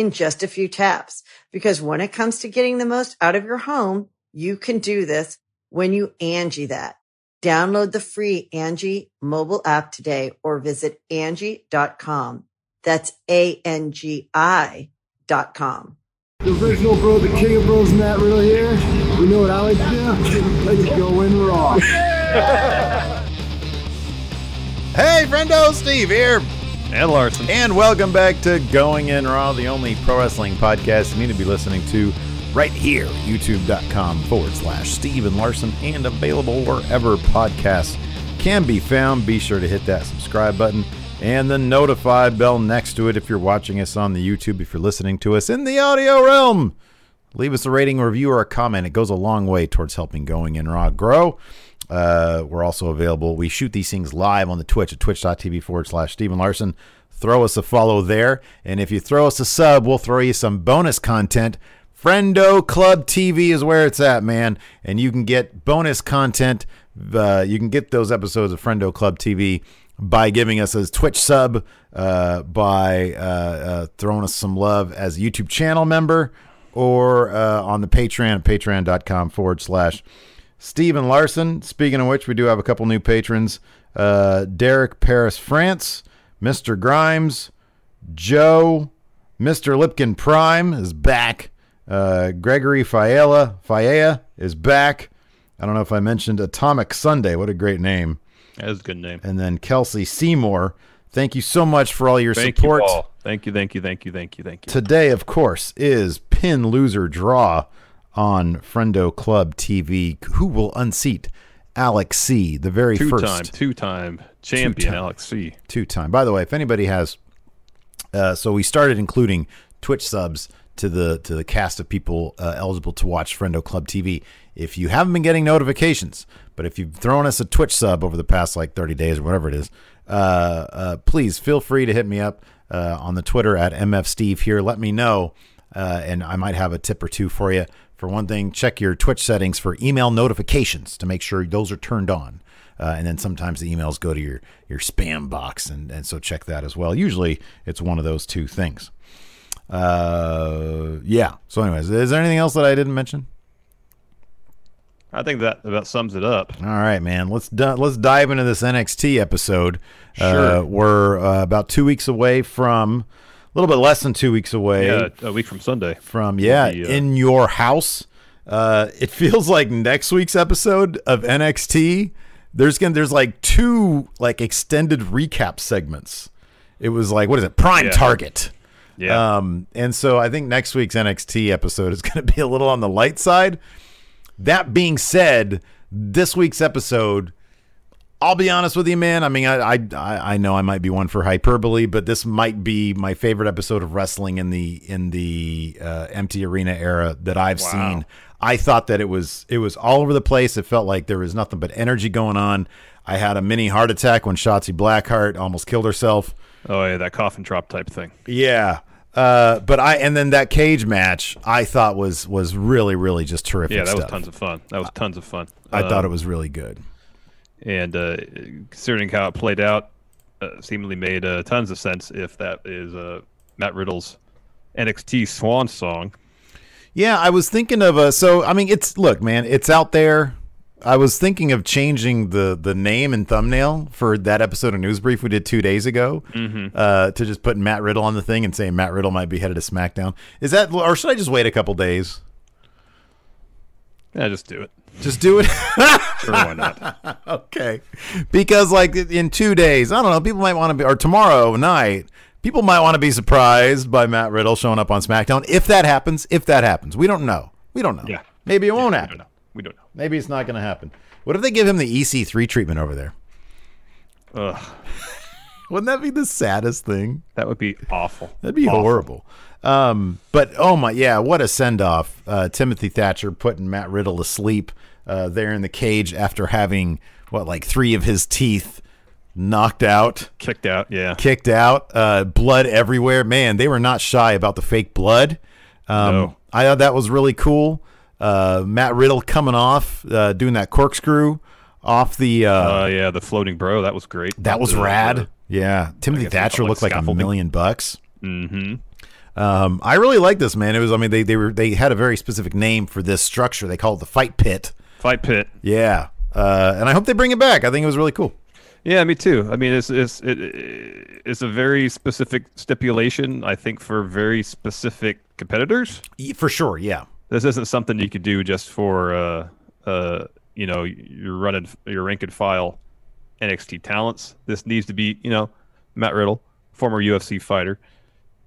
in just a few taps. Because when it comes to getting the most out of your home, you can do this when you Angi that. Download the free Angi mobile app today or visit Angi.com. That's A-N-G-I dot com. The original bro, the king of bros, Matt Riddle here. We know what I like to do. Let's go in raw. Hey, friendo, Steve here. And Larson. And welcome back to Going In Raw, the only pro wrestling podcast you need to be listening to right here, youtube.com forward slash Steven Larson, and available wherever podcasts can be found. Be sure to hit that subscribe button and the notify bell next to it if you're watching us on the YouTube, if you're listening to us in the audio realm. Leave us a rating, review, or a comment. It goes a long way towards helping Going In Raw grow. Uh, we're also available. We shoot these things live on the Twitch at twitch.tv forward slash Stephen Larson. Throw us a follow there. And if you throw us a sub, we'll throw you some bonus content. Friendo Club TV is where it's at, man. And you can get bonus content. Uh, you can get those episodes of Friendo Club TV by giving us a Twitch sub, uh, by uh, uh, throwing us some love as a YouTube channel member, or uh, on the Patreon at patreon.com forward slash Stephen Larson. Speaking of which, we do have a couple new patrons uh, Derek Paris France, Mr. Grimes, Joe, Mr. Lipkin Prime is back. Uh, Gregory Fiala, Fiea is back. I don't know if I mentioned Atomic Sunday. What a great name. That is a good name. And then Kelsey Seymour. Thank you so much for all your Thank support. you, Paul. Thank you, thank you, thank you, thank you, thank you. Today, of course, is Pin Loser Draw on Friendo Club TV. Who will unseat Alex C, the very Two first time, two time champion, Two-time. Alex C. two time. By the way, if anybody has, uh, so we started including Twitch subs to the to the cast of people uh, eligible to watch Friendo Club TV. If you haven't been getting notifications, but if you've thrown us a Twitch sub over the past like 30 days or whatever it is, uh, uh, please feel free to hit me up uh, on the Twitter at mfsteve here. Let me know, uh, and I might have a tip or two for you. For one thing, check your Twitch settings for email notifications to make sure those are turned on. Uh, and then sometimes the emails go to your your spam box, and, and so check that as well. Usually, it's one of those two things. Uh, yeah. So, anyways, is there anything else that I didn't mention? I think that about sums it up. All right, man. Let's di- let's dive into this NXT episode. Uh, Sure. we're uh, about two weeks away from, little bit less than two weeks away Yeah, a week from Sunday. from yeah the, uh, in your house. Uh, it feels like next week's episode of NXT. There's gonna there's like two like extended recap segments. It was like what is it? Prime Yeah. Target. Yeah. Um, and so I think next week's NXT episode is going to be a little on the light side. That being said, this week's episode, I'll be honest with you, man. I mean, I I I know I might be one for hyperbole, but this might be my favorite episode of wrestling in the in the uh, empty arena era that I've Wow. seen. I thought that it was it was all over the place. It felt like there was nothing but energy going on. I had a mini heart attack when Shotzi Blackheart almost killed herself. oh yeah, that coffin drop type thing. Yeah. Uh, but I and then that cage match I thought was was really really just terrific. Yeah, that was tons of fun. That was tons of fun. I thought it Um, was really good. And uh, considering how it played out, uh, seemingly made uh, tons of sense if that is uh, Matt Riddle's NXT Swan song. Yeah, I was thinking of a. So I mean, it's look, man, it's out there. I was thinking of changing the the name and thumbnail for that episode of News Brief we did two days ago uh, to just put Matt Riddle on the thing and saying Matt Riddle might be headed to SmackDown. Is that, or should I just wait a couple days? Yeah, just do it. Just do it. Sure, why not? okay. Because like in two days, I don't know, people might want to be, or tomorrow night, people might want to be surprised by Matt Riddle showing up on SmackDown. If that happens, if that happens, we don't know. We don't know. Yeah. Maybe it won't we happen. don't know. We don't know. Maybe it's not going to happen. What if they give him the EC3 treatment over there? Ugh, Wouldn't that be the saddest thing? that would be awful. That'd be Awful. horrible. Um, but oh my, yeah, what a send off! Uh, Timothy Thatcher putting Matt Riddle to sleep uh, there in the cage after having what like three of his teeth knocked out, Kicked out. Yeah. kicked out, uh, blood everywhere. Man, they were not shy about the fake blood. Um, No. I thought that was really cool. Uh, Matt Riddle coming off, uh, doing that corkscrew off the. Uh, yeah, the floating bro. That was great. that was The- rad. Yeah, Timothy Thatcher looked like a million bucks. Mm-hmm. Um, I really like this man. It was, I mean, they they were they had a very specific name for this structure. They called it the Fight Pit. Fight pit. Yeah, uh, and I hope they bring it back. I think it was really cool. Yeah, me too. I mean, it's it's it, it's a very specific stipulation. I think for very specific competitors. For sure. Yeah. This isn't something you could do just for uh uh you know your running your rank and file NXT talents. This needs to be you know Matt Riddle, former UFC fighter,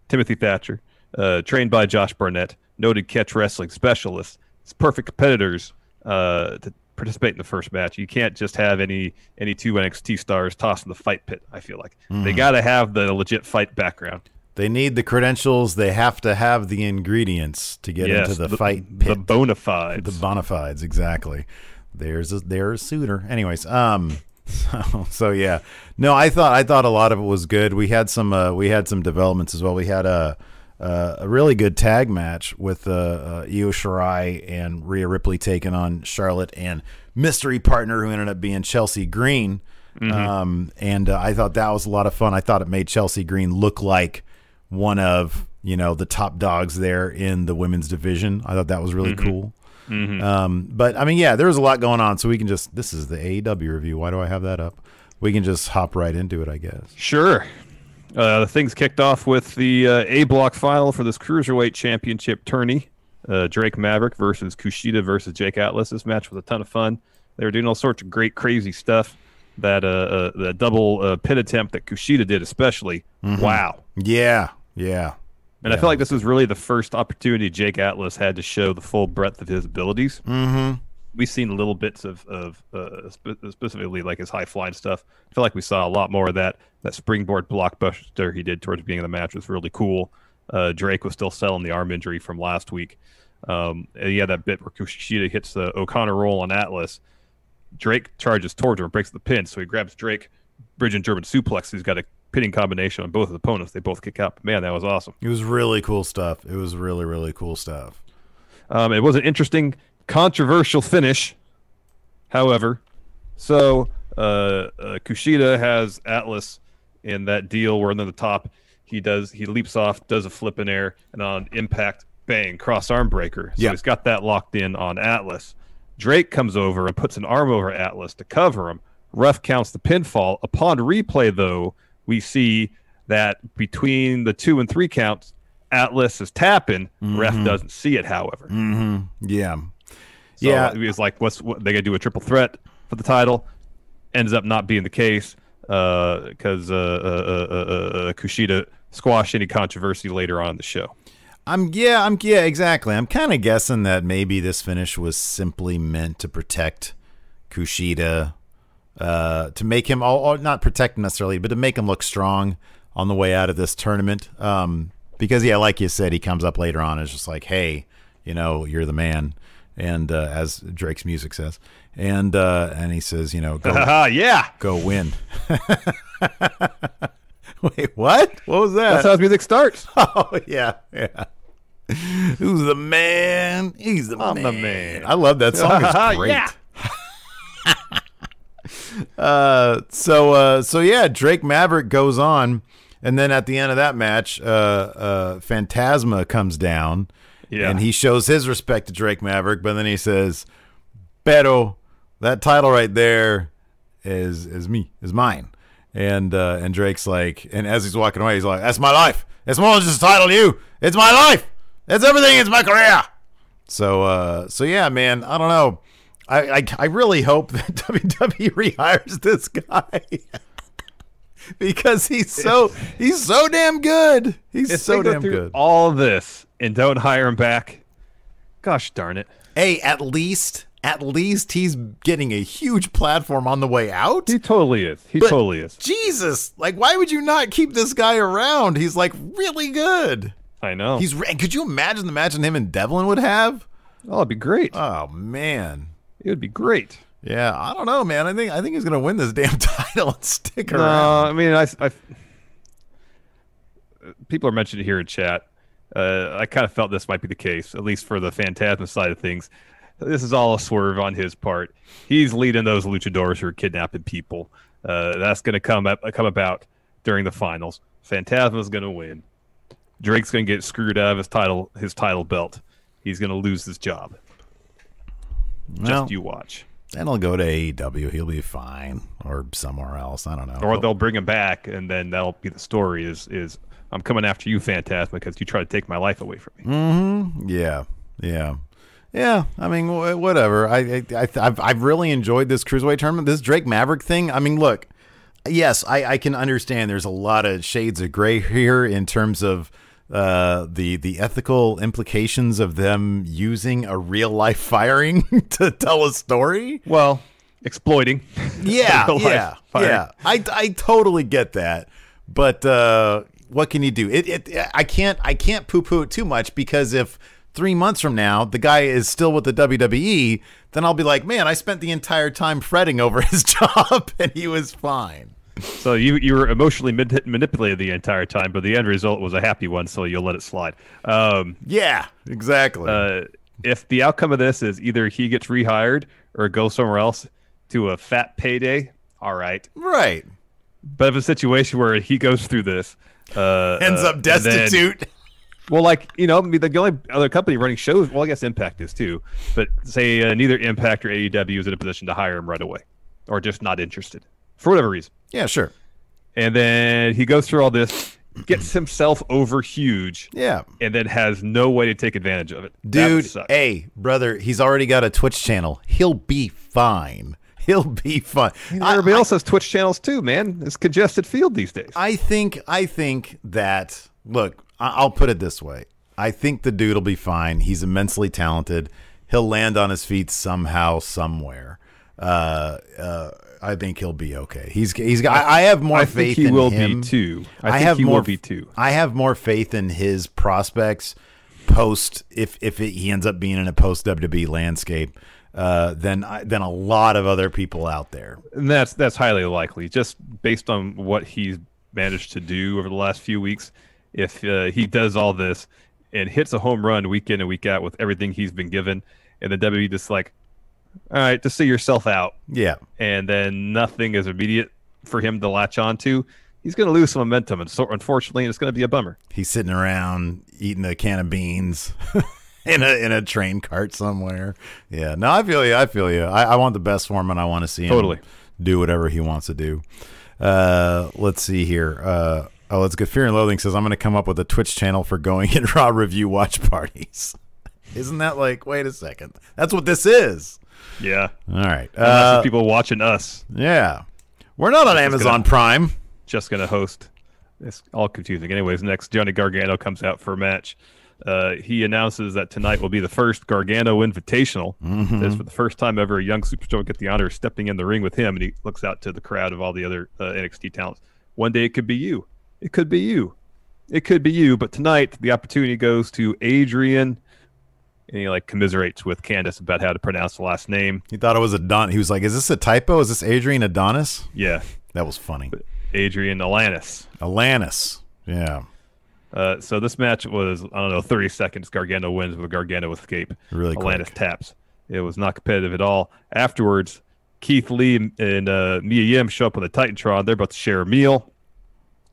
Timothy Thatcher, uh, trained by Josh Barnett, noted catch wrestling specialist. It's perfect competitors uh, to participate in the first match. You can't just have any any two NXT stars tossed in the fight pit. I feel like they got to have the legit fight background. They need the credentials. They have to have the ingredients to get yes, into the, fight pit. the bona fides. The bona fides, exactly. There's a there's a suitor. Anyways, um, so, so yeah, no, I thought I thought a lot of it was good. We had some uh, we had some developments as well. We had a uh, a really good tag match with uh, uh, Io Shirai and Rhea Ripley taking on Charlotte and mystery partner who ended up being Chelsea Green. Um, and uh, I thought that was a lot of fun. I thought it made Chelsea Green look like one of you know the top dogs there in the women's division. I thought that was really cool. Um, but I mean, yeah, there was a lot going on, so we can just this is the AEW review. Why do I have that up? We can just hop right into it, I guess. Sure. Uh, the things kicked off with the uh, A block final for this cruiserweight championship tourney. Uh, Drake Maverick versus Kushida versus Jake Atlas. This match was a ton of fun. They were doing all sorts of great, crazy stuff. That uh, uh the double uh, pin attempt that Kushida did, especially. Wow. Yeah, yeah, And I feel like this was really the first opportunity Jake Atlas had to show the full breadth of his abilities. mm-hmm. We've seen little bits of, of uh, spe- specifically like his high flying stuff. I feel like we saw a lot more of that. That springboard blockbuster he did towards the beginning of the match was really cool. Uh, Drake was still selling the arm injury from last week. Um, had that bit where Kushida hits the O'Connor roll on Atlas. Drake charges towards him and breaks the pin, so he grabs Drake, bridge and German suplex. He's got a pinning combination on both his opponents. They both kick out. Man, that was awesome. It was really cool stuff. It was really really cool stuff. Um, it was an interesting, controversial finish. However, so uh, uh, Kushida has Atlas in that deal where near the top he does he leaps off, does a flip in air, and on impact, bang, cross arm breaker. So Yeah. he's got that locked in on Atlas. Drake comes over and puts an arm over Atlas to cover him. Ref counts the pinfall. Upon replay, though, we see that between the two and three counts, Atlas is tapping. Ref doesn't see it, however. Mm-hmm. Yeah, So yeah. it was like, what's what, they gonna do a triple threat for the title? Ends up not being the case because uh, uh, uh, uh, uh, Kushida squashed any controversy later on in the show. I'm yeah, I'm yeah, exactly. I'm kind of guessing that maybe this finish was simply meant to protect Kushida, uh, to make him all or not protect him necessarily, but to make him look strong on the way out of this tournament. Um, because yeah, like you said, he comes up later on and is just like, hey, you know, you're the man, and uh, as Drake's music says, and uh, and he says, you know, go Haha, yeah, go win. Wait, what? What was that? that's how his music starts. Oh yeah, yeah. Who's the man? He's the I'm man. the man. I love that song. It's great. Yeah. Uh, so uh, so yeah, Drake Maverick goes on, and then at the end of that match, uh, uh, Fantasma comes down, Yeah. and he shows his respect to Drake Maverick, but then he says, "Pero that title right there is is me, is mine." And uh, and Drake's like, and as he's walking away, he's like, "That's my life. It's more than just a title to you. It's my life. It's everything. It's my career." So uh, so yeah, man. I don't know. I I, I really hope that WWE rehires this guy. because he's so he's so damn good. He's If so damn good. all this and don't hire him back, gosh darn it. hey, at least at least he's getting a huge platform on the way out. He totally is. He But- totally is. Jesus, like why would you not keep this guy around? He's like really good. I know. He's could you imagine the match him and Devlin would have? oh, it'd be great. Oh man. It would be great. Yeah, I don't know, man. I think I think he's gonna win this damn title and stick No, around. I mean, I, I people are mentioning here in chat. Uh, I kind of felt this might be the case, at least for the Fantasma side of things. This is all a swerve on his part. He's leading those luchadors who are kidnapping people. Uh, that's going to come up come about during the finals. Fantasma's going to win. Drake's going to get screwed out of his title his title belt. He's going to lose his job. Just Well, you watch. then he'll go to AEW. He'll be fine, or somewhere else. I don't know. or they'll bring him back, and then that'll be the story. Is is I'm coming after you, Fantasma, because you try to take my life away from me. Hmm. Yeah, yeah, yeah. I mean, wh- whatever. I, I, I I've, I've really enjoyed this cruiserweight tournament. This Drake Maverick thing. I mean, look. Yes, I, I can understand. There's a lot of shades of gray here in terms of uh, the the ethical implications of them using a real life firing to tell a story. Well, exploiting. Yeah, yeah, firing. yeah. I, I totally get that, but uh, what can you do? It, it I can't I can't poo poo it too much because if three months from now the guy is still with the WWE, then I'll be like, man, I spent the entire time fretting over his job and he was fine. So you you were emotionally manip- manipulated the entire time, but the end result was a happy one. So you'll let it slide. Um, Yeah, exactly. uh, if the outcome of this is either he gets rehired or goes somewhere else to a fat payday, all right. right. But if a situation where he goes through this, uh, Ends uh, up then- destitute. Well, like you know, the only other company running shows. Well, I guess Impact is too. But say uh, neither Impact or AEW is in a position to hire him right away, or just not interested for whatever reason. yeah, sure. And then he goes through all this, gets himself over huge, Yeah. and then has no way to take advantage of it. Dude, hey, brother, he's already got a Twitch channel. He'll be fine. He'll be fine. I- Everybody I- else has Twitch channels too, man. It's congested field these days. I think I think that look, I- I'll put it this way. I think the dude will be fine. He's immensely talented. He'll land on his feet somehow, somewhere. Uh, uh, I think he'll be okay. He's he's got. I, I have more I faith think he in will him. be too. I, I think have he more will be too. I have more faith in his prospects post if if it, he ends up being in a post WWE landscape uh, than than a lot of other people out there. And that's that's highly likely, just based on what he's managed to do over the last few weeks. If uh, he does all this and hits a home run week in and week out with everything he's been given, and the WWE just like, all right, to see yourself out, Yeah, and then nothing is immediate for him to latch onto, he's going to lose some momentum, and so unfortunately, it's going to be a bummer. he's sitting around eating a can of beans in a in a train cart somewhere. Yeah, no, I feel you. I feel you. I, I want the best for him, and I want to see him Totally. do whatever he wants to do. Uh, let's see here. Uh, oh, let's get Fear and Loathing says I'm going to come up with a Twitch channel for going in Raw review watch parties. Isn't that like? Wait a second. That's what this is. Yeah, All right. Uh, people watching us yeah, we're not on Amazon Prime. just going to host. It's all confusing. Anyways, next Johnny Gargano comes out for a match. Uh, he announces that tonight will be the first Gargano Invitational. This for the first time ever, a young superstar will get the honor of stepping in the ring with him, and he looks out to the crowd of all the other uh, NXT talents. One day it could be you. It could be you. It could be you. But tonight the opportunity goes to Adrian, and he like commiserates with Candice about how to pronounce the last name. He thought it was Adon. He was like, "Is this a typo? Is this Adrian Adonis?" Yeah, That was funny. Adrian Alanis. Alanis. Yeah. Uh, so this match was I don't know 30 seconds. Gargano wins with a Gargano escape. Really Atlantis quick. taps. It was not competitive at all. Afterwards, Keith Lee and uh, Mia Yim show up on the Titantron. They're about to share a meal.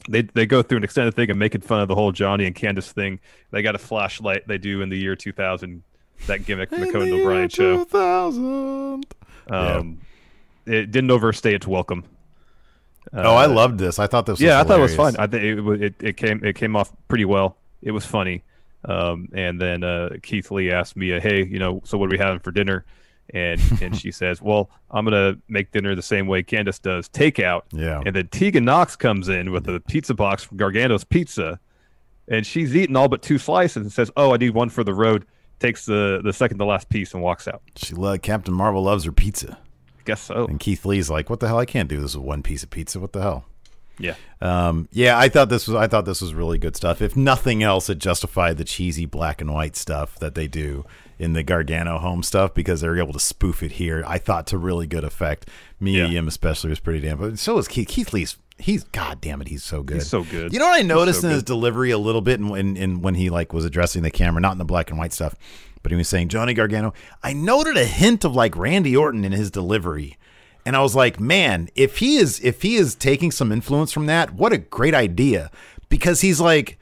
They they go through an extended thing and making fun of the whole Johnny and Candice thing. They got a flashlight they do in the year 2000. That gimmick from the Conan O'Brien show. 2000. Um, It didn't overstay its welcome. oh, I loved this. I thought this. Was yeah, I thought it was fun. I think it, it it came it came off pretty well. It was funny. Um, and then uh, Keith Lee asked Mia, "Hey, you know, so what are we having for dinner?" And and she says, "Well, I'm gonna make dinner the same way Candice does, takeout." Yeah. And then Tegan Nox comes in with a pizza box from Gargano's Pizza, and she's eaten all but two slices and says, "Oh, I need one for the road." Takes the the second to last piece and walks out. She loved Captain Marvel loves her pizza. I Guess so. And Keith Lee's like, "What the hell? I can't do this with one piece of pizza. What the hell?" Yeah. Um, yeah, I thought this was I thought this was really good stuff. If nothing else, it justified the cheesy black and white stuff that they do in the Gargano home stuff because they were able to spoof it here. I thought to really good effect. Mia Yeah. Yim especially was pretty damn, but so was Keith. Keith Lee's. He's god damn it, he's so good. He's so good. You know what I noticed so in his delivery a little bit, in, in, in when he like was addressing the camera, not in the black and white stuff, but he was saying Johnny Gargano. I noted a hint of like Randy Orton in his delivery, and I was like, man, if he is if he is taking some influence from that, what a great idea! Because he's like,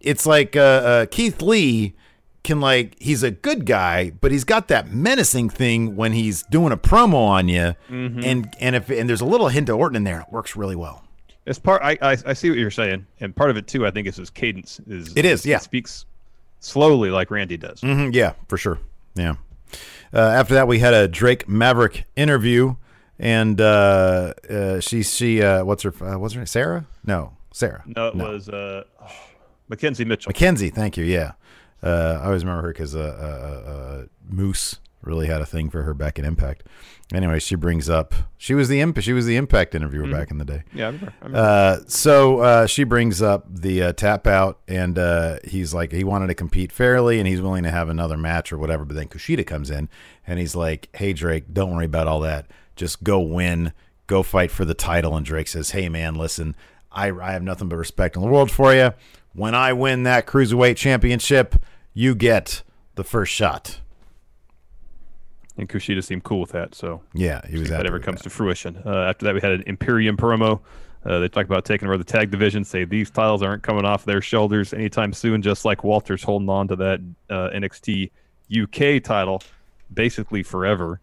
it's like uh, uh, Keith Lee can like he's a good guy, but he's got that menacing thing when he's doing a promo on you, Mm-hmm. and and if and there's a little hint of Orton in there, it works really well. It's part. I, I I see what you're saying, and part of it too. I think is his cadence. Is It is, yeah. Speaks slowly like Randy does. Mhm, yeah, for sure. Yeah. Uh, after that, we had a Drake Maverick interview, and uh, uh, she she uh, what's her uh, what's her name? Sarah? No, Sarah. No, it was uh, Mackenzie Mitchell. Mackenzie. Thank you. Yeah, uh, I always remember her because uh, Moose really had a thing for her back in Impact. Anyway, she brings up she was the imp she was the Impact interviewer back in the day. yeah, I remember. I remember. Uh, so uh, she brings up the uh, tap out, and uh, he's like, he wanted to compete fairly, and he's willing to have another match or whatever. But then Kushida comes in, and he's like, "Hey Drake, don't worry about all that. Just go win, go fight for the title." And Drake says, "Hey man, listen, I I have nothing but respect in the world for you. When I win that cruiserweight championship, you get the first shot." And Kushida seemed cool with that. So Yeah, he was if that ever comes that. to fruition. Uh, after that, we had an Imperium promo. Uh, they talked about taking over the tag division. Say these titles aren't coming off their shoulders anytime soon. Just like Walter's holding on to that uh, NXT UK title basically forever.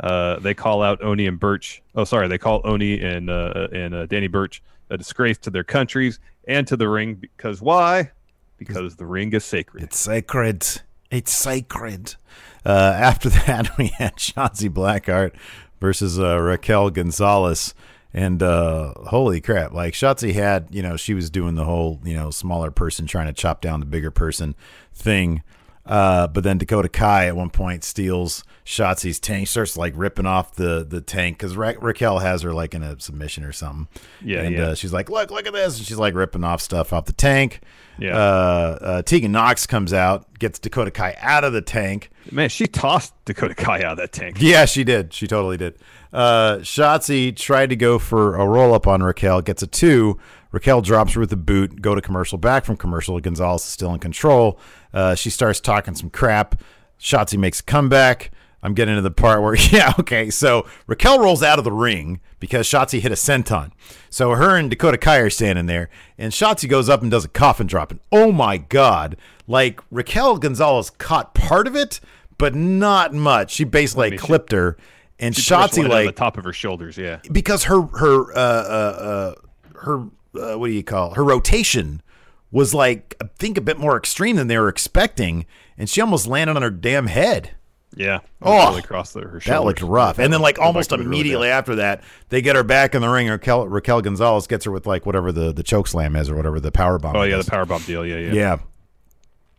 Uh, they call out Oney and Burch. Oh, sorry, they call Oney and uh, and uh, Danny Burch a disgrace to their countries and to the ring because why? Because the ring is sacred. It's sacred. It's sacred. Uh, after that, we had Shotzi Blackheart versus uh, Raquel Gonzalez. And uh, holy crap, like Shotzi had, you know, she was doing the whole, you know, smaller person trying to chop down the bigger person thing. Uh, but then Dakota Kai at one point steals Shotzi's tank, starts like ripping off the the tank because Ra- Raquel has her like in a submission or something. Yeah, and yeah. Uh, she's like, "Look, look at this!" And she's like ripping off stuff off the tank. Yeah. Uh, uh, Tegan Nox comes out, gets Dakota Kai out of the tank. Man, she tossed Dakota Kai out of that tank. Yeah, she did. She totally did. Uh, Shotzi tried to go for a roll up on Raquel, gets a two. Raquel drops her with a boot, go to commercial, back from commercial. Gonzalez is still in control. Uh, she starts talking some crap. Shotzi makes a comeback. I'm getting to the part where, yeah, okay. So Raquel rolls out of the ring because Shotzi hit a senton. So her and Dakota Kai are standing there, and Shotzi goes up and does a coffin drop. And oh my God, like Raquel Gonzalez caught part of it, but not much. She basically she- clipped her. And Shotzi, on the like, top of her shoulders. Yeah. because her her uh, uh, uh, her uh, what do you call it? her rotation was like I think a bit more extreme than they were expecting, and she almost landed on her damn head. Yeah. Oh, really across the, her shoulders. That looked rough. And then like almost immediately after that, they get her back in the ring. Raquel, Raquel Gonzalez gets her with like whatever the the choke slam is or whatever the power bomb. Oh yeah, is. the power bomb deal. Yeah, yeah. yeah.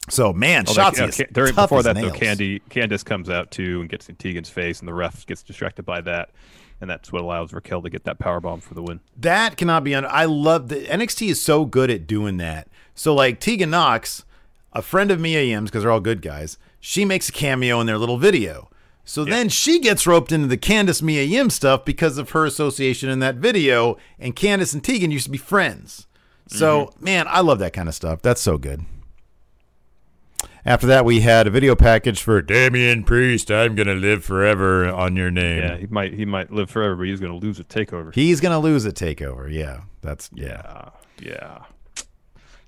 So man, Oh, they- yeah, during, before that though. Candy Candice comes out too and gets in Tegan's face, and the ref gets distracted by that, and that's what allows Raquel to get that power bomb for the win. That cannot be under. I love the NXT is so good at doing that. So like Tegan Nox, a friend of Mia Yim's because they're all good guys. She makes a cameo in their little video. So then she gets roped into the Candice Mia Yim stuff because of her association in that video. And Candice and Tegan used to be friends. So mm-hmm. man, I love that kind of stuff. That's so good. After that, we had a video package for Damian Priest. I'm gonna live forever on your name. Yeah, he might he might live forever, but he's going to lose a takeover. He's gonna lose a takeover. Yeah, that's yeah. Uh, yeah.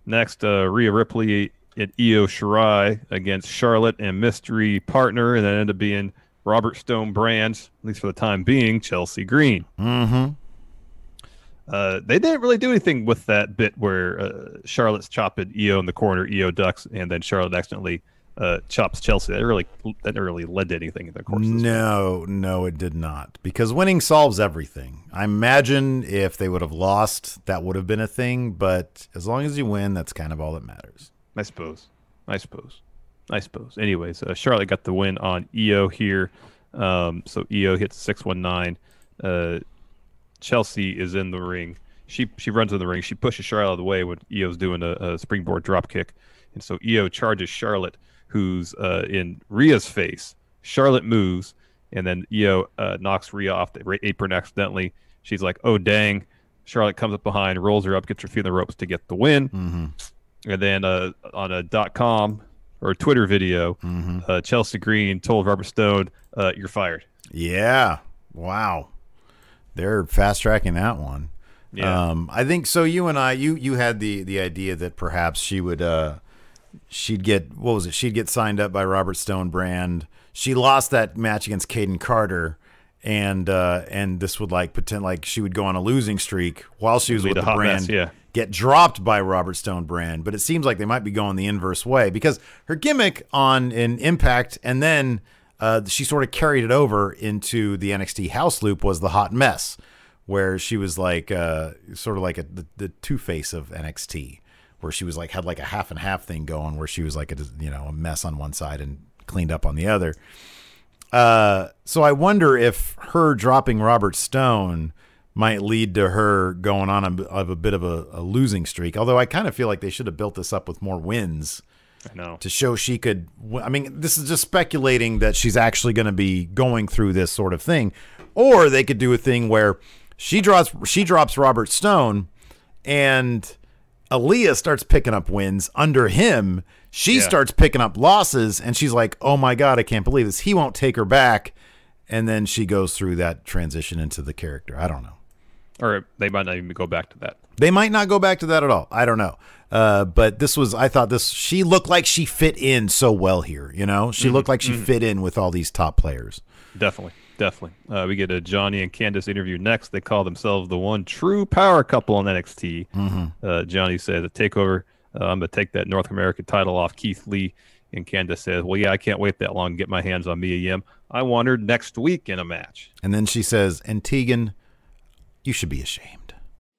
Next, uh, Rhea Ripley at Io Shirai against Charlotte and mystery partner, and that ended up being Robert Stone Brands, at least for the time being, Chelsea Green. Mm-hmm. Uh, they didn't really do anything with that bit where uh, Charlotte's chopping Io in the corner, Io ducks, and then Charlotte accidentally uh, chops Chelsea. That really that really led to anything in the course. No, no, it did not. Because winning solves everything. I imagine if they would have lost, that would have been a thing. But as long as you win, that's kind of all that matters. I suppose. I suppose. I suppose. Anyways, uh, Charlotte got the win on Io here. Um, so Io hits six one nine. Chelsea is in the ring. She she runs in the ring. She pushes Charlotte out of the way when Io's doing a, a springboard drop kick, and so Io charges Charlotte, who's uh, in Rhea's face. Charlotte moves, and then Io uh, knocks Rhea off the apron accidentally. She's like, "Oh dang!" Charlotte comes up behind, rolls her up, gets her feet in the ropes to get the win. And then uh, on a dot com or Twitter video, uh, Chelsea Green told Robert Stone, uh, "You're fired." Yeah. Wow. They're fast tracking that one. Yeah. Um, I think so. You and I, you you had the the idea that perhaps she would, uh, she'd get what was it? She'd get signed up by Robert Stone Brand. She lost that match against Kayden Carter, and uh, and this would like pretend like she would go on a losing streak while she was with the brand. mess, yeah. Get dropped by Robert Stone Brand, but it seems like they might be going the inverse way because her gimmick on an Impact and then uh, she sort of carried it over into the NXT house loop was the hot mess, where she was like uh, sort of like a, the, the two face of NXT, where she was like had like a half and half thing going, where she was like a you know a mess on one side and cleaned up on the other. Uh, so I wonder if her dropping Robert Stone might lead to her going on a, of a bit of a, a losing streak. Although I kind of feel like they should have built this up with more wins I know. to show she could. I mean, this is just speculating that she's actually going to be going through this sort of thing, or they could do a thing where she drops she drops Robert Stone, and Aliyah starts picking up wins under him. She Yeah. starts picking up losses, and she's like, "Oh my god, I can't believe this." He won't take her back, and then she goes through that transition into the character. I don't know. Or they might not even go back to that. They might not go back to that at all. I don't know. Uh, but this was, I thought this, she looked like she fit in so well here. You know, she looked like she fit in with all these top players. Definitely. Definitely. Uh, we get a Johnny and Candice interview next. They call themselves the one true power couple on NXT. Uh, Johnny says at Takeover, uh, I'm going to take that North American title off Keith Lee. And Candice says, Well, yeah, I can't wait that long to get my hands on Mia Yim. I want her next week in a match. And then she says, and Tegan, you should be ashamed.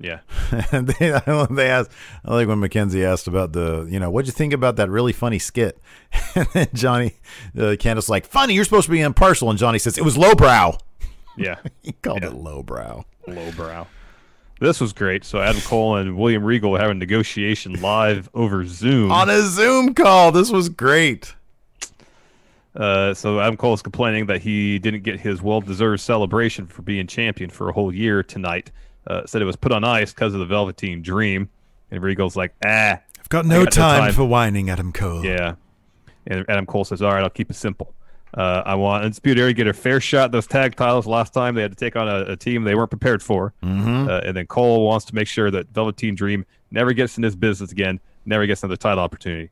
Yeah. And they, they asked, I like when Mackenzie asked about the, you know, what'd you think about that really funny skit? And then Johnny, uh, Candice, like, funny, you're supposed to be impartial. And Johnny says, it was lowbrow. Yeah. He called Yeah. it lowbrow. Lowbrow. This was great. So Adam Cole and William Regal were having negotiation live over Zoom. On a Zoom call. This was great. Uh, so Adam Cole is complaining that he didn't get his well-deserved celebration for being champion for a whole year tonight. Uh, said it was put on ice because of the Velveteen Dream. And Regal's like, ah, I've got no got no time, time. for whining, Adam Cole. yeah. And Adam Cole says, all right, I'll keep it simple. Uh, I want Undisputed Era to get a fair shot at those tag titles. Last time they had to take on a, a team they weren't prepared for. Mm-hmm. Uh, and then Cole wants to make sure that Velveteen Dream never gets in this business again, never gets another title opportunity.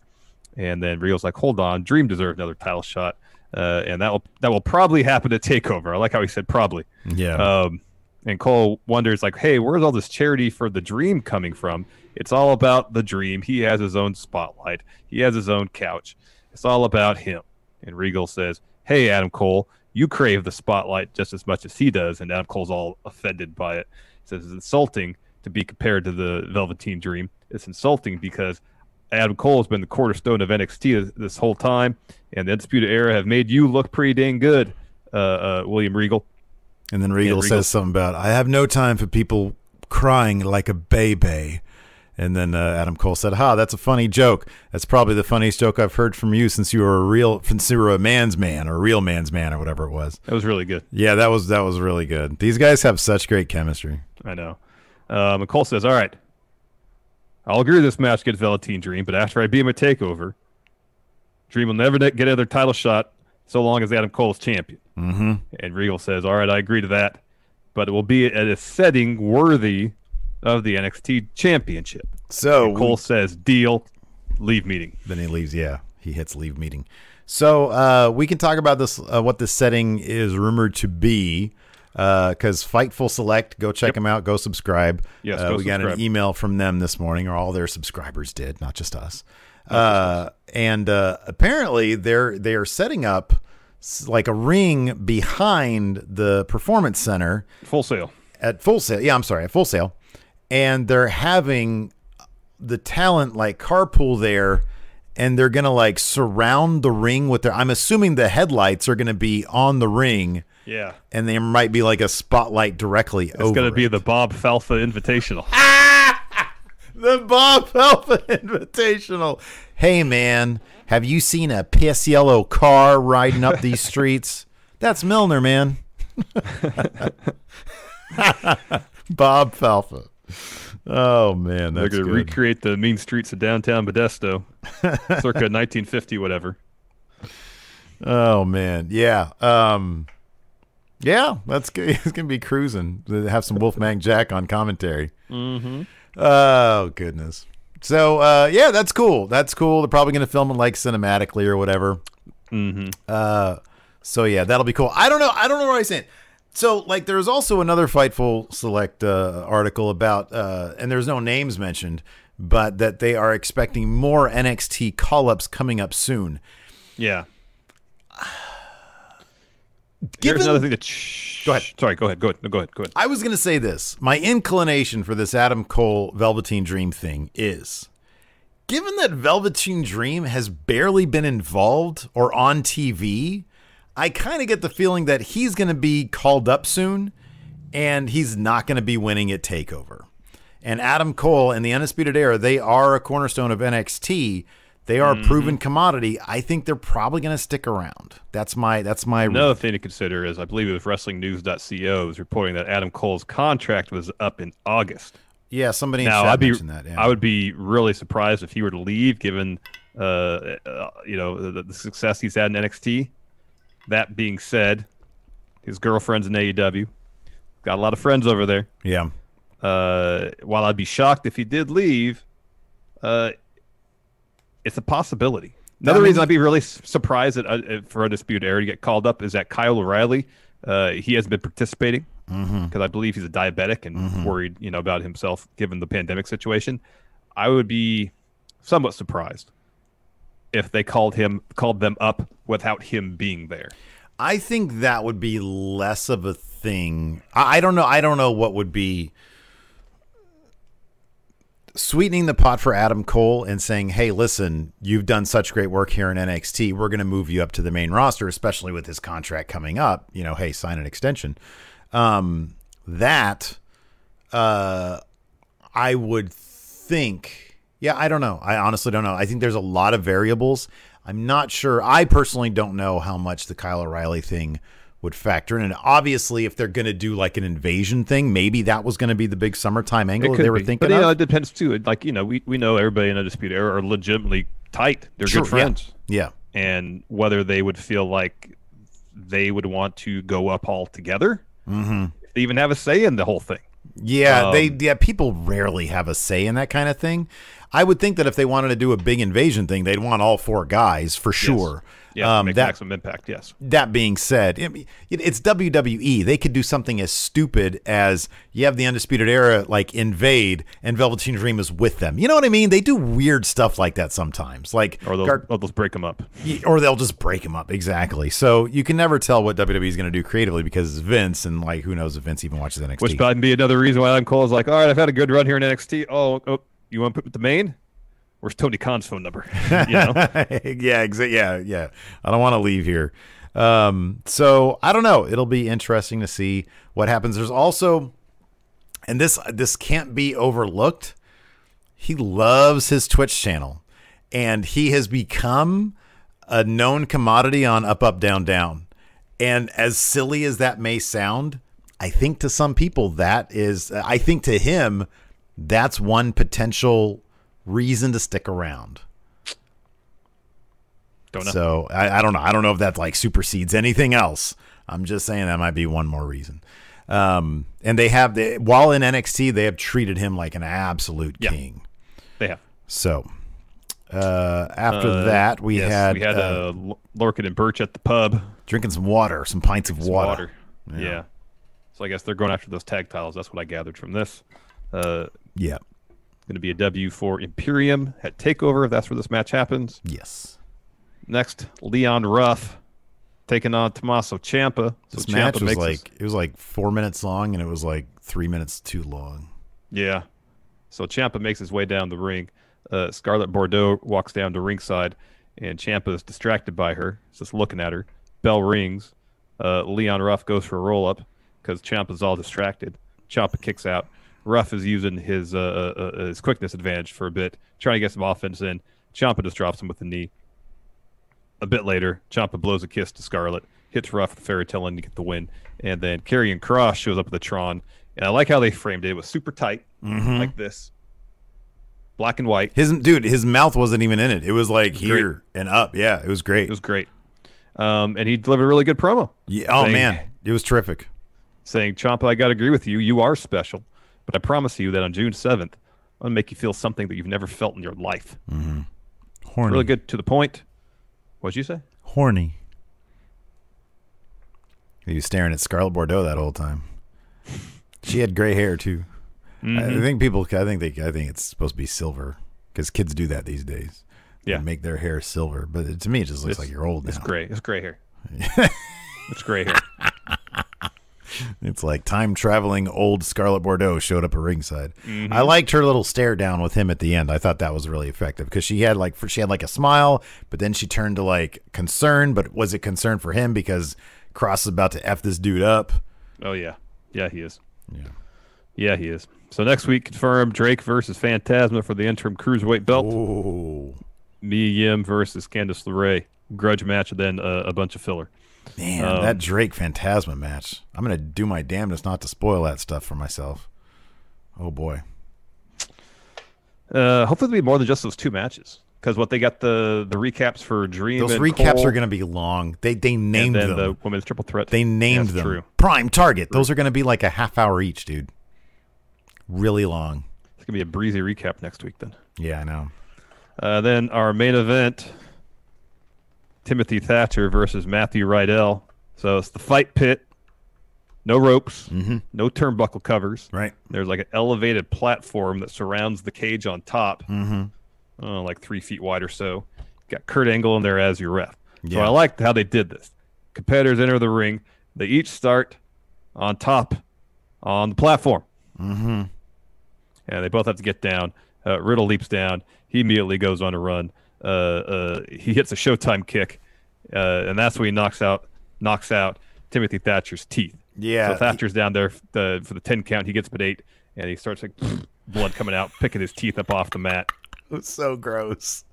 And then Regal's like, hold on, Dream deserves another title shot. Uh, and that will that will probably happen at Takeover. I like how he said probably. Yeah. Um, and Cole wonders, like, hey, where's all this charity for the dream coming from? It's all about the dream. He has his own spotlight, he has his own couch. It's all about him. And Regal says, hey, Adam Cole, you crave the spotlight just as much as he does. And Adam Cole's all offended by it. He says, it's insulting to be compared to the Velveteen Dream. It's insulting because Adam Cole has been the cornerstone of NXT this- whole time, and the Undisputed Era have made you look pretty dang good, uh, uh, William Regal. And then Regal, Regal- says something about, I have no time for people crying like a baby. And then uh, Adam Cole said, "Ha, that's a funny joke. That's probably the funniest joke I've heard from you since you were a real, since you were a man's man or a real man's man or whatever it was." That was really good. Yeah, that was that was really good. These guys have such great chemistry. I know. Um, and Cole says, "All right, I'll agree this match gets Velveteen Dream, but after I beat him at Takeover, Dream will never get another title shot so long as Adam Cole is champion." Mm-hmm. And Regal says, "All right, I agree to that, but it will be at a setting worthy of the NXT Championship." So And Cole says, "Deal." Leave meeting. Then he leaves. Yeah, he hits leave meeting. So uh, we can talk about this. Uh, what this setting is rumored to be. Because Fightful Select, go check them out. Go subscribe. Yes, uh, go we got an email from them this morning, or all their subscribers did, not just us. Uh, and uh, apparently, they're they are setting up like a ring behind the performance center Full Sail. at Full Sail. Yeah, I'm sorry, at Full Sail, and they're having the talent like carpool there, and they're gonna like surround the ring with their. I'm assuming the headlights are gonna be on the ring, Yeah. and there might be like a spotlight directly over It's going to be the Bob Falfa Invitational. the Bob Falfa Invitational. Hey man, have you seen a piss yellow car riding up these streets? That's Milner, man. Bob Falfa. Oh man, They're going to good. recreate the mean streets of downtown Modesto, circa 1950, whatever. Oh man, yeah, um, yeah. That's good. It's gonna be cruising. Have some Wolfman Jack on commentary. Mm-hmm. Oh goodness. So uh, yeah, that's cool. That's cool. They're probably gonna film it like cinematically or whatever. Mm-hmm. Uh, so yeah, that'll be cool. I don't know. I don't know what I saying. So like, there's also another Fightful Select uh, article about, uh, and there's no names mentioned, but that they are expecting more NXT call-ups coming up soon. Yeah. Given- Here's another thing that. Shh, Go ahead. Sorry, go ahead. Go ahead. No, go ahead. Go ahead. I was going to say this. My inclination for this Adam Cole Velveteen Dream thing is given that Velveteen Dream has barely been involved or on TV, I kind of get the feeling that he's going to be called up soon and he's not going to be winning at TakeOver. And Adam Cole and the Undisputed Era, they are a cornerstone of NXT. They are a proven commodity. I think they're probably going to stick around. That's my that's my Another thing to consider is I believe it was WrestlingNews.co is reporting that Adam Cole's contract was up in August. yeah. Somebody now I'd be mentioned that. Yeah. I would be really surprised if he were to leave, given uh, uh you know the, the success he's had in NXT. That being said, his girlfriend's in AEW, got a lot of friends over there. yeah. Uh, while I'd be shocked if he did leave, uh, it's a possibility. Another I mean- reason I'd be really surprised that, uh, for Undisputed Era to get called up is that Kyle O'Reilly, uh, he has been participating because I believe he's a diabetic and worried, you know, about himself given the pandemic situation. I would be somewhat surprised if they called him called them up without him being there. I think that would be less of a thing. I, I don't know. I don't know what would be sweetening the pot for Adam Cole and saying, "Hey, listen, you've done such great work here in NXT. We're going to move you up to the main roster, especially with his contract coming up. You know, hey, sign an extension." Um, that, uh, I would think. Yeah, I don't know. I honestly don't know. I think there's a lot of variables. I'm not sure. I personally don't know how much the Kyle O'Reilly thing would factor in. And obviously, if they're going to do like an invasion thing, maybe that was going to be the big summertime angle they were be. thinking but, you know, it depends too. Like you know, we, we know everybody in Undisputed Era are legitimately tight. They're Sure, good friends, Yeah. and whether they would feel like they would want to go up all together, mm-hmm. they even have a say in the whole thing. Yeah, they Um, yeah, people rarely have a say in that kind of thing. I would think that if they wanted to do a big invasion thing, they'd want all four guys for sure. Yeah, Um, make that maximum impact. Yes. that being said, it- it's WWE. They could do something as stupid as you have the Undisputed Era like invade and Velveteen Dream is with them. You know what I mean? They do weird stuff like that sometimes. Like Or they'll, Gar- or they'll break them up. or they'll just break them up exactly. So you can never tell what WWE is going to do creatively because it's Vince and like who knows if Vince even watches NXT. Which might be another reason why Adam Cole is like, all right, I've had a good run here in NXT. Oh, oh you want to put the main? Where's Tony Khan's phone number? you know? yeah, exa- yeah, yeah. I don't want to leave here. Um, so I don't know. It'll be interesting to see what happens. There's also, and this this can't be overlooked. He loves his Twitch channel, and he has become a known commodity on Up Up Down Down. And as silly as that may sound, I think to some people that is, I think to him, that's one potential reason to stick around. Don't know. So I, I don't know. I don't know if that like supersedes anything else. I'm just saying that might be one more reason. Um, and they have the while in NXT, they have treated him like an absolute Yeah. king. they have. So uh, after Uh, that, we yes, had we had uh, uh, Lorcan and Burch at the pub. drinking some water, some pints of Some water. Yeah. So I guess they're going after those tag titles. That's what I gathered from this. Uh, Yeah. going to be a W for Imperium at Takeover. If that's where this match happens. Yes. Next, Leon Ruff taking on Tommaso Ciampa. So This Ciampa match was makes his- like it was like four minutes long, and it was like three minutes too long. Yeah. So Ciampa makes his way down the ring. Uh, Scarlett Bordeaux walks down to ringside, and Ciampa is distracted by her. He's just looking at her. Bell rings. Uh, Leon Ruff goes for a roll up because Ciampa's all distracted. Ciampa kicks out. Ruff is using his uh, uh, uh, his quickness advantage for a bit, trying to get some offense in. Ciampa just drops him with the knee. A bit later, Ciampa blows a kiss to Scarlett, hits Ruff with fairy tale to get the win, and then Karrion Kross shows up with the Tron. And I like how they framed it. It was super tight, like this, black and white. His dude, his mouth wasn't even in it. It was like here and up. Yeah, it was great. It was great. Um, and he delivered a really good promo yeah, oh saying- man, it was terrific. saying, Ciampa, I got to agree with you. You are special. But I promise you that on June 7th, I'm going to make you feel something that you've never felt in your life. Horny, Really good to the point. What'd you say? horny. He was staring at Scarlett Bordeaux that whole time. She had gray hair too. Mm-hmm. I think people. I think they. I think it's supposed to be silver because kids do that these days. They Yeah. make their hair silver, but to me, it just looks It's- like you're old It's now. gray. It's gray hair. it's gray hair. It's like time traveling old Scarlett Bordeaux showed up at ringside. Mm-hmm. I liked her little stare down with him at the end. I thought that was really effective because she had like she had like a smile, but then she turned to like concern. But was it concern for him because Kross is about to f this dude up? Oh, yeah. Yeah, he is. Yeah. Yeah, he is. So next week, confirmed Drake versus Fantasma for the interim cruiserweight belt. Oh Mia Yim versus Candice LeRae. Grudge match, and then uh, a bunch of filler. man, Um, that Drake Fantasma match. I'm gonna do my damnedest not to spoil that stuff for myself. Oh boy. Uh, hopefully, it'll be more than just those two matches. Because what they got the the recaps for Dream. Those recaps Cole, are going to be long. They they and named then them. the women's triple threat. They named them. True. Prime Target. Those are going to be like a half hour each, dude. Really long. It's gonna be a breezy recap next week then. Yeah, I know. Uh, then our main event: Timothy Thatcher versus Matthew Riddle. So it's the fight pit. No ropes, no turnbuckle covers. Right. There's like an elevated platform that surrounds the cage on top, mm-hmm. uh, like three feet wide or so. Got Kurt Angle in there as your ref. Yeah. So I liked how they did this. Competitors enter the ring. They each start on top on the platform. Mm-hmm. And they both have to get down. Uh, Riddle leaps down. He immediately goes on a run. Uh, uh, he hits a Showtime kick, uh, and that's when he knocks out knocks out Timothy Thatcher's teeth. Yeah, So Thatcher's down there f- the, for the ten count. He gets but eight, and he starts like blood coming out, picking his teeth up off the mat. It was so gross.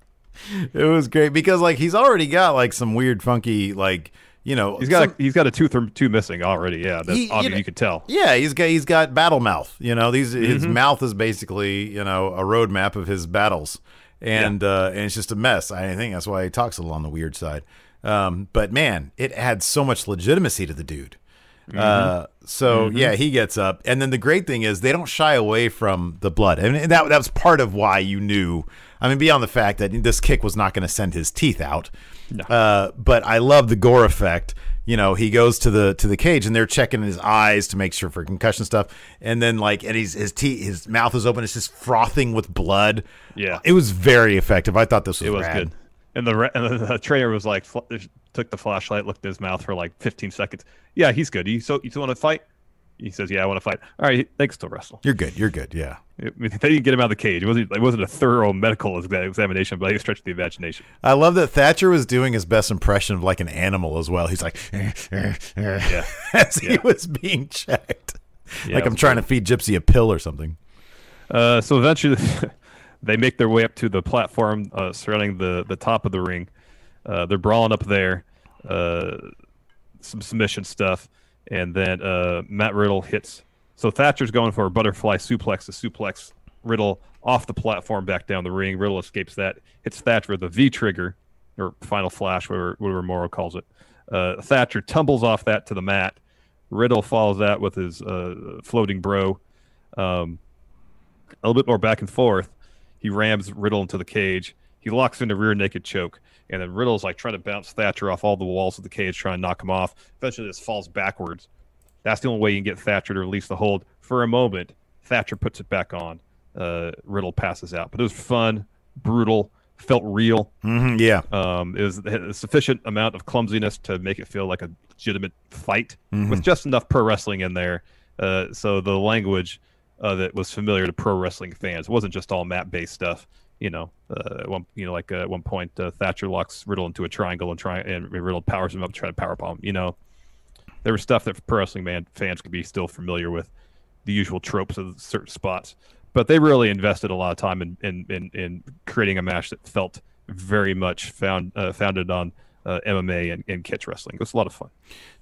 It was great because like he's already got like some weird funky like you know, He's got some- a, he's got a tooth or two missing already. Yeah, that's He- you obvious. know- you could tell. Yeah, he's got he's got battle mouth. You know, these his Mm-hmm. mouth is basically you know a roadmap of his battles, and uh, and it's just a mess. I think that's why he talks a little on the weird side. Um, but man, it adds so much legitimacy to the dude. Mm-hmm. Uh, so yeah, he gets up, and then the great thing is they don't shy away from the blood, and that that was part of why you knew. I mean, beyond the fact that this kick was not going to send his teeth out, uh, but I love the gore effect. You know, he goes to the to the cage, and they're checking his eyes to make sure for concussion stuff, and then like, and he's his teeth, his mouth is open, it's just frothing with blood. Yeah. it was very effective. I thought this was It was rad. good. And the, and the trainer was like, fl- took the flashlight, looked in his mouth for like 15 seconds. Yeah, he's good. You so you still want to fight? He says, "Yeah, I want to fight." All right, they can still wrestle. You're good. You're good. Yeah. I mean, they didn't get him out of the cage. It wasn't. It wasn't a thorough medical examination, but he stretched the imagination. I love that Thatcher was doing his best impression of like an animal as well. He's like, eh, eh, eh, Yeah. as he was being checked. Yeah, like I'm trying to feed Gypsy a pill or something. Uh, so eventually, they make their way up to the platform uh, surrounding the the top of the ring. Uh, they're brawling up there, uh, some submission stuff, and then uh, Matt Riddle hits. So Thatcher's going for a butterfly suplex to suplex Riddle off the platform back down the ring. Riddle escapes that, hits Thatcher with a V trigger or final flash, whatever, whatever Mauro calls it. Uh, Thatcher tumbles off that to the mat. Riddle follows that with his uh, floating bro. Um, a little bit more back and forth. He rams Riddle into the cage. He locks in a rear naked choke, and then Riddle's like trying to bounce Thatcher off all the walls of the cage, trying to knock him off. Eventually, this falls backwards. That's the only way you can get Thatcher to release the hold. For a moment, Thatcher puts it back on. Uh, Riddle passes out, but it was fun, brutal, felt real. hmm yeah. Um, it was a sufficient amount of clumsiness to make it feel like a legitimate fight with just enough pro wrestling in there. Uh, so the language of it was familiar to pro wrestling fans. It wasn't just all map based stuff. You know, uh, one you know like uh, at one point uh, Thatcher locks Riddle into a triangle and try and Riddle powers him up to try to power bomb. You know, there was stuff that pro wrestling man fans could be still familiar with, the usual tropes of certain spots. But they really invested a lot of time in in, in, in creating a match that felt very much found uh, founded on uh, MMA and, and catch wrestling. It was a lot of fun.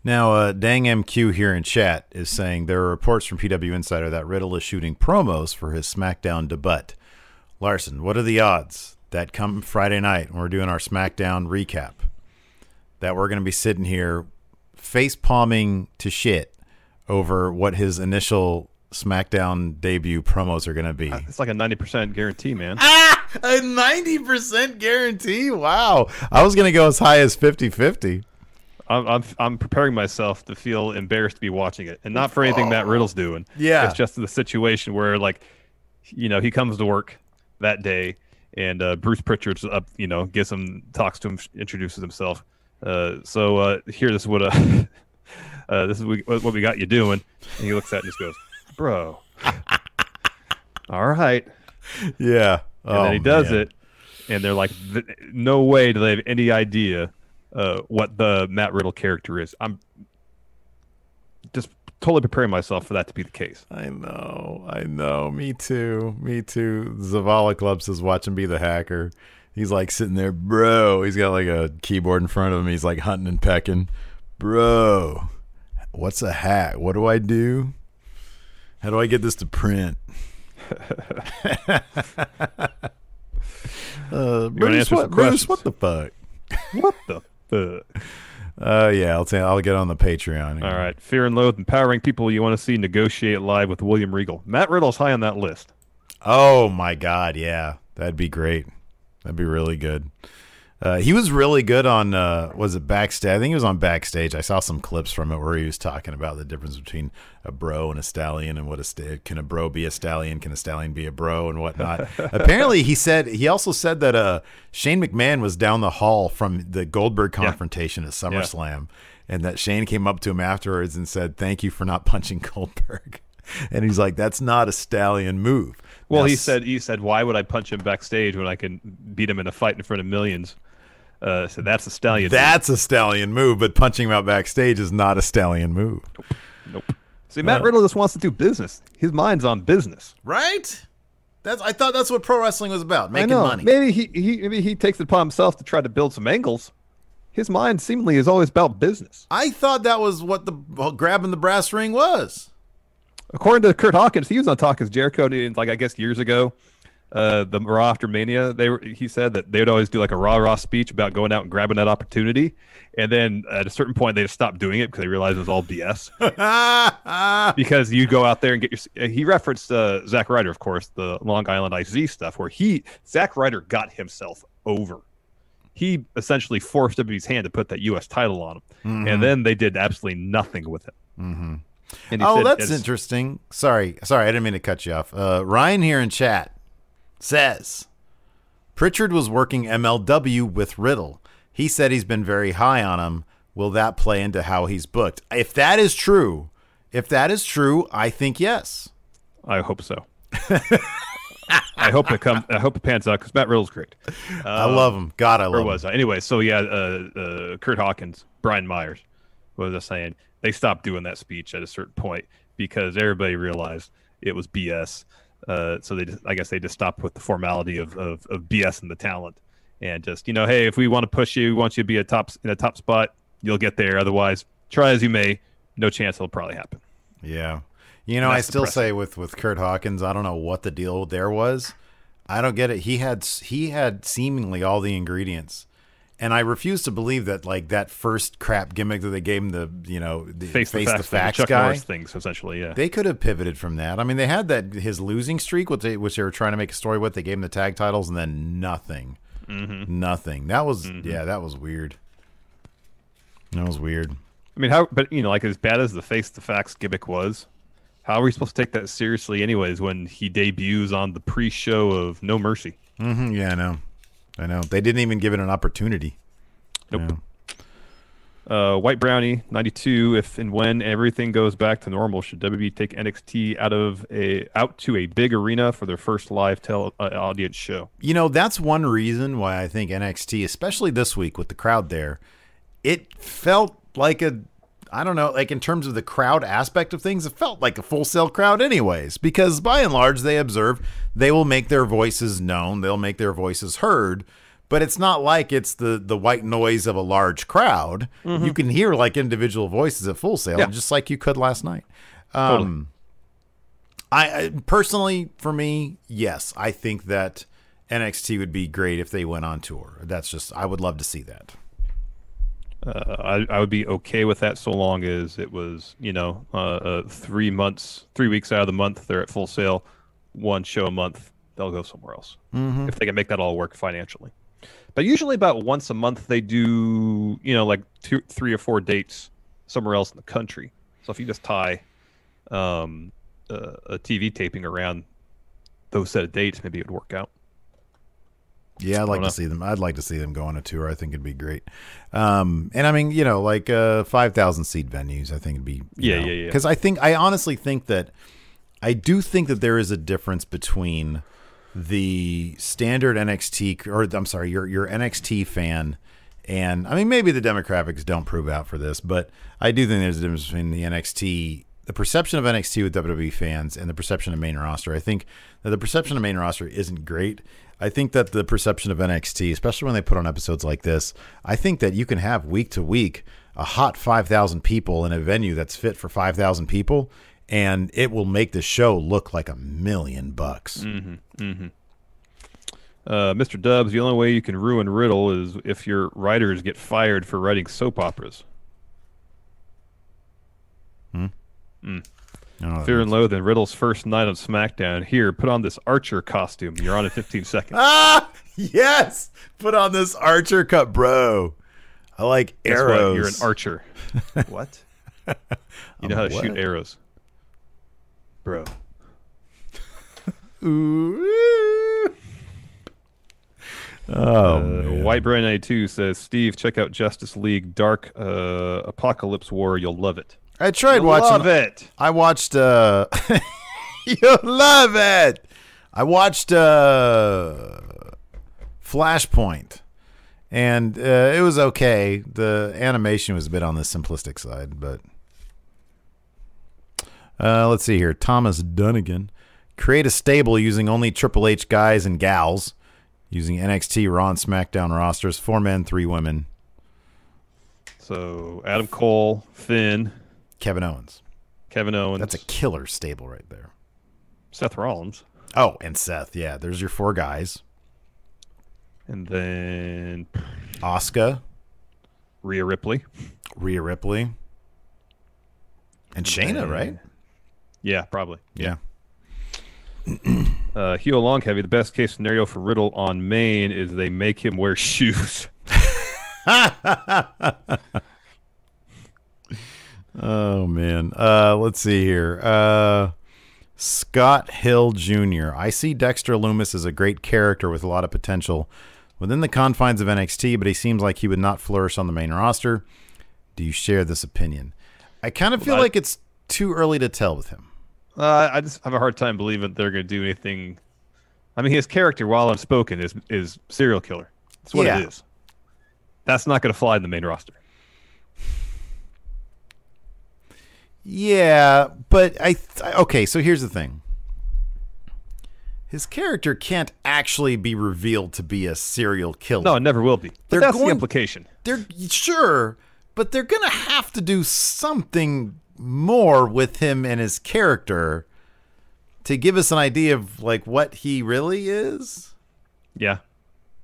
Now, uh, Dang MQ here in chat is saying there are reports from PW Insider that Riddle is shooting promos for his SmackDown debut. Larson, what are the odds that come Friday night when we're doing our SmackDown recap that we're going to be sitting here face palming to shit over what his initial SmackDown debut promos are going to be? It's like a ninety percent guarantee, man. Ah, a 90% guarantee? Wow. I was going to go as high as 50 50. I'm, I'm I'm preparing myself to feel embarrassed to be watching it, and not for anything Matt Riddle's doing. Yeah. it's just the situation where like, you know, he comes to work that day, and uh, Bruce Pritchard's up, you know, gives him talks to him, introduces himself. Uh, so uh, here, this is what uh, uh, this is what what we got you doing, and he looks at it and just goes, "Bro, all right." Yeah. and Oh, then he does man. it, and they're like, "No way do they have any idea uh, what the Matt Riddle character is." I'm just totally preparing myself for that to be the case. I know, I know. Me too. Me too. Zavala Club says, "Watch him be the hacker." He's like sitting there, bro. He's got like a keyboard in front of him. He's like hunting and pecking, bro. What's a hack? What do I do? How do I get this to print? uh, Bruce, what, Bruce, what the fuck? What the? fuck? Uh, yeah, I'll say I'll get on the Patreon. All right, Fear and Loath, empowering people you want to see negotiate live with William Regal. Matt Riddle's high on that list. Oh my God, yeah, that'd be great. That'd be really good. Uh, he was really good on uh, was it backstage? I think he was on backstage. I saw some clips from it where he was talking about the difference between a bro and a stallion, and what a sta- can a bro be a stallion? Can a stallion be a bro and whatnot? Apparently, he said he also said that uh, Shane McMahon was down the hall from the Goldberg confrontation at SummerSlam, and that Shane came up to him afterwards and said, "Thank you for not punching Goldberg." And he's like, "That's not a stallion move." Well, Now, he said he said, "Why would I punch him backstage when I can beat him in a fight in front of millions? Uh, so that's a stallion. That's a stallion move, but punching him out backstage is not a stallion move. nope. nope. See, Matt Riddle just wants to do business. His mind's on business. Right? That's I thought that's what pro wrestling was about, I making know. money. Maybe he, he maybe he takes it upon himself to try to build some angles. his mind seemingly is always about business. I thought that was what the well, grabbing the brass ring was. According to Kurt Hawkins, he was on Talk is Jericho, like I guess years ago. Uh, the Raw after Mania, they were. He said that they would always do like a raw raw speech about going out and grabbing that opportunity, and then at a certain point they just stopped doing it because they realized it was all BS. because you go out there and get your. He referenced uh, Zack Ryder, of course, the Long Island IZ stuff, where he Zack Ryder got himself over. He essentially forced WWE's hand to put that U.S. title on him, Mm-hmm. and then they did absolutely nothing with it. Mhm. Oh, said that's interesting. Sorry, sorry, I didn't mean to cut you off. Uh, Ryan here in chat says Pritchard was working MLW with Riddle. He said he's been very high on him. Will that play into how he's booked? If that is true, if that is true, I think yes. I hope so. I hope it comes. I hope it pans out because Matt Riddle's great. I love him. God, I love Where him. was I? Anyway, so yeah, uh, uh, Kurt Hawkins, Brian Myers, what was I saying? They stopped doing that speech at a certain point because everybody realized it was BS. Uh, so they, just, I guess, they just stopped with the formality of, of, of BS and the talent, and just you know, hey, if we want to push you, we want you to be a top in a top spot, you'll get there. Otherwise, try as you may, no chance it'll probably happen. Yeah. You know, I still depressing. say with with Kurt Hawkins, I don't know what the deal there was. I don't get it. He had he had seemingly all the ingredients. And I refuse to believe that like that first crap gimmick that they gave him the, you know, the Face, the facts, thing, facts Chuck guy. Norris things, essentially. Yeah. They could have pivoted from that. I mean, they had that his losing streak, which they, which they were trying to make a story with. They gave him the tag titles, and then nothing, Mm-hmm. nothing. That was yeah, that was weird. That was weird. I mean, how? But you know, like as bad as the face the facts gimmick was, how are we supposed to take that seriously, anyways? When he debuts on the pre-show of No Mercy. hmm yeah, I know, I know. They didn't even give it an opportunity. Nope. Uh, White Brownie ninety two. If and when everything goes back to normal, should WWE take NXT out of a out to a big arena for their first live tel- uh, audience show? You know, that's one reason why I think NXT, especially this week with the crowd there, it felt like a I don't know, like in terms of the crowd aspect of things, it felt like a Full Sail crowd anyways, because by and large they observe they will make their voices known, they'll make their voices heard, but it's not like it's the the white noise of a large crowd. You can hear like individual voices at Full Sail, Yeah. just like you could last night. Totally. Um, I, I personally, for me, yes, I think that NXT would be great if they went on tour. That's just I would love to see that. Uh, I, I would be okay with that so long as it was, you know, uh, uh, three months, three weeks out of the month, they're at Full Sail, one show a month, they'll go somewhere else if they can make that all work financially. But usually, about once a month, they do, you know, like two, three or four dates somewhere else in the country. So if you just tie um, uh, a TV taping around those set of dates, maybe it would work out. Yeah, I'd like to see them. I'd like to see them go on a tour. I think it'd be great. Um, and I mean, you know, like uh, five thousand seat venues. I think it'd be Yeah, yeah, yeah. Because I think I honestly think that I do think that there is a difference between the standard NXT or I'm sorry, your your NXT fan and I mean maybe the demographics don't prove out for this, but I do think there's a difference between the NXT the perception of NXT with WWE fans and the perception of main roster. I think that the perception of main roster isn't great. I think that the perception of NXT, especially when they put on episodes like this, I think that you can have week to week a hot 5,000 people in a venue that's fit for 5,000 people and it will make the show look like a million bucks. Uh, Mr. Dubs, the only way you can ruin Riddle is if your writers get fired for writing soap operas. I don't know. Fear and Loathing, Riddle's first night on SmackDown. Here, put on this Archer costume. You're on in 15 seconds. Ah, yes. Put on this archer cut, bro. I like Guess what? arrows. You're an archer. what? You know how to shoot arrows, bro. Ooh. Oh, Uh, man. White Brand 92 says, Steve, check out Justice League Dark uh, Apokolips War. You'll love it. I tried You'll watching. Love it. I watched. uh You love it. I watched uh Flashpoint, and uh, it was okay. The animation was a bit on the simplistic side, but uh, let's see here. Thomas Dunnigan create a stable using only Triple H guys and gals, using NXT, Raw, and SmackDown rosters, four men, three women. So Adam Cole, Finn, Kevin Owens. Kevin Owens. That's a killer stable right there. Seth Rollins, Oh, and Seth. Yeah, there's your four guys. and then Asuka, Rhea Ripley. Rhea Ripley, and Shayna, then- right? Yeah, probably. Yeah. Uh, Hugh Long Heavy. The best case scenario for Riddle on main is they make him wear shoes. Oh man. Uh, let's see here. Uh, Scott Hill Jr. I see Dexter Lumis as a great character with a lot of potential within the confines of NXT, but he seems like he would not flourish on the main roster. Do you share this opinion? I kind of feel I- like it's too early to tell with him. Uh, I just have a hard time believing they're going to do anything. I mean, his character, while unspoken, is is serial killer. That's what Yeah. it is. That's not going to fly in the main roster. Yeah, but I th- okay. So here's the thing: his character can't actually be revealed to be a serial killer. No, it never will be. They're that's going- the implication. they're sure, but they're gonna have to do something more with him and his character to give us an idea of like what he really is. Yeah.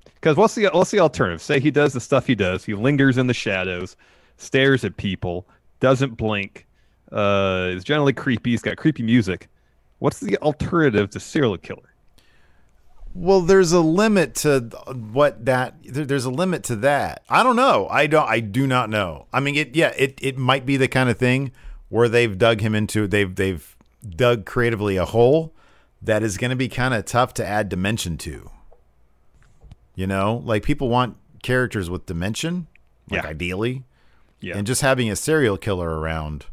Because what's the what's the alternative? Say he does the stuff he does. He lingers in the shadows, stares at people, doesn't blink, uh, is generally creepy. He's got creepy music. What's the alternative to serial killer? Well, there's a limit to what that. there- There's a limit to that. I don't know. I don't. I do not know. I mean, it. Yeah, it. It might be the kind of thing where they've dug him into. They've they've dug creatively a hole that is going to be kind of tough to add dimension to. You know, like people want characters with dimension, like Yeah. ideally, Yeah. and just having a serial killer around.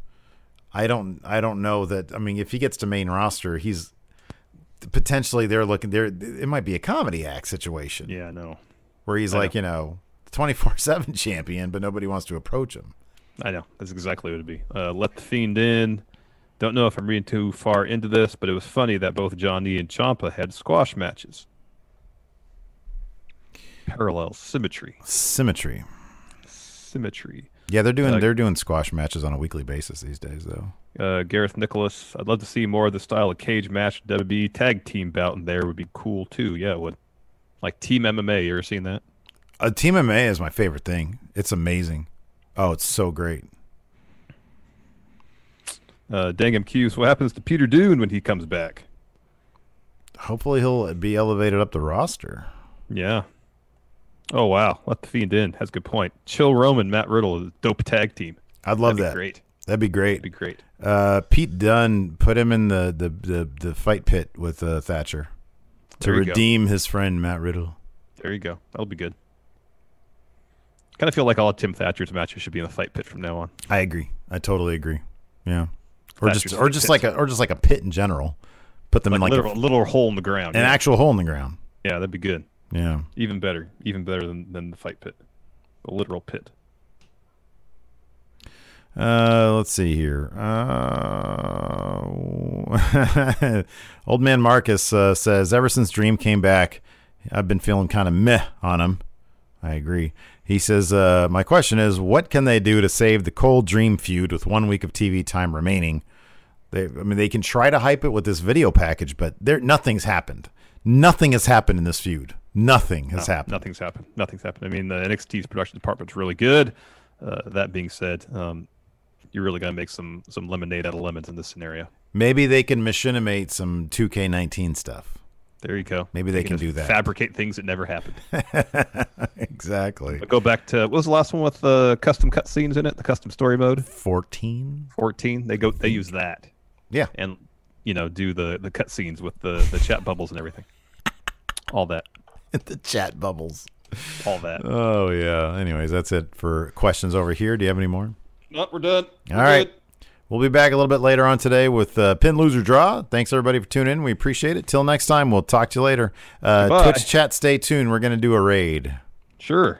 I don't. I don't know that. I mean, if he gets to main roster, he's potentially they're looking there. It might be a comedy act situation yeah, I know. where he's I like, you know, twenty four seven champion, but nobody wants to approach him. I know. That's exactly what it'd be. Uh, let the fiend in. Don't know if I'm reading too far into this, but it was funny that both Johnny and Ciampa had squash matches. Parallel symmetry, Symmetry. symmetry. Yeah, they're doing Uh, they're doing squash matches on a weekly basis these days, though. Uh, Gareth Nicholas. I'd love to see more of the style of cage match WWE tag team bout in there would be cool too. Yeah, would. Like Team MMA. You ever seen that? Uh, Team MMA is my favorite thing. It's amazing. Oh, it's so great. Uh, Dangum Q's. What happens to Peter Dunne when he comes back? Hopefully, he'll be elevated up the roster. Yeah. Oh wow, let the fiend in. That's a good point. Chill Roman, Matt Riddle, is a dope tag team. I'd love That'd that. Great. That'd be great. That'd be great. Uh, Pete Dunne put him in the the the, the fight pit with uh, Thatcher to you go. redeem his friend Matt Riddle. There you go. That'll be good. Kind of feel like all of Tim Thatcher's matches should be in the fight pit from now on. I agree. I totally agree. Yeah. Or Thatcher's just or just like a or just like a pit in general. Put them Like, in like literal, a, little hole in the ground. an yeah. actual hole in the ground. yeah, that'd be good. Yeah. Even better. Even better than, than the fight pit. The literal pit. Uh, let's see here. Uh, old man Marcus uh, says, ever since Dream came back, I've been feeling kind of meh on him. I agree. He says, uh, my question is, what can they do to save the Cole Dream feud with one week of TV time remaining? They, I mean, they can try to hype it with this video package, but there, nothing's happened. Nothing has happened in this feud. Nothing has No, happened. Nothing's happened. Nothing's happened. I mean, the NXT's production department's really good. Uh, that being said, um, you're really gonna make some some lemonade out of lemons in this scenario. Maybe they can machinimate some 2K19 stuff. There you go. Maybe they can just do that. Fabricate things that never happened. exactly. But go back to what was the last one with the custom cutscenes in it? The custom story mode. 14? 14. They go. They use that Yeah. and you know do the the cutscenes with the the chat bubbles and everything. All that. the chat bubbles. All that. Oh, yeah. Anyways, that's it for questions over here. Do you have any more? Nope, we're done. All right. We'll be back a little bit later on today with uh, Pin Loser Draw. Thanks, everybody, for tuning in. We appreciate it. Till next time, we'll talk to you later. Uh, Twitch chat, stay tuned. We're going to do a raid. Sure.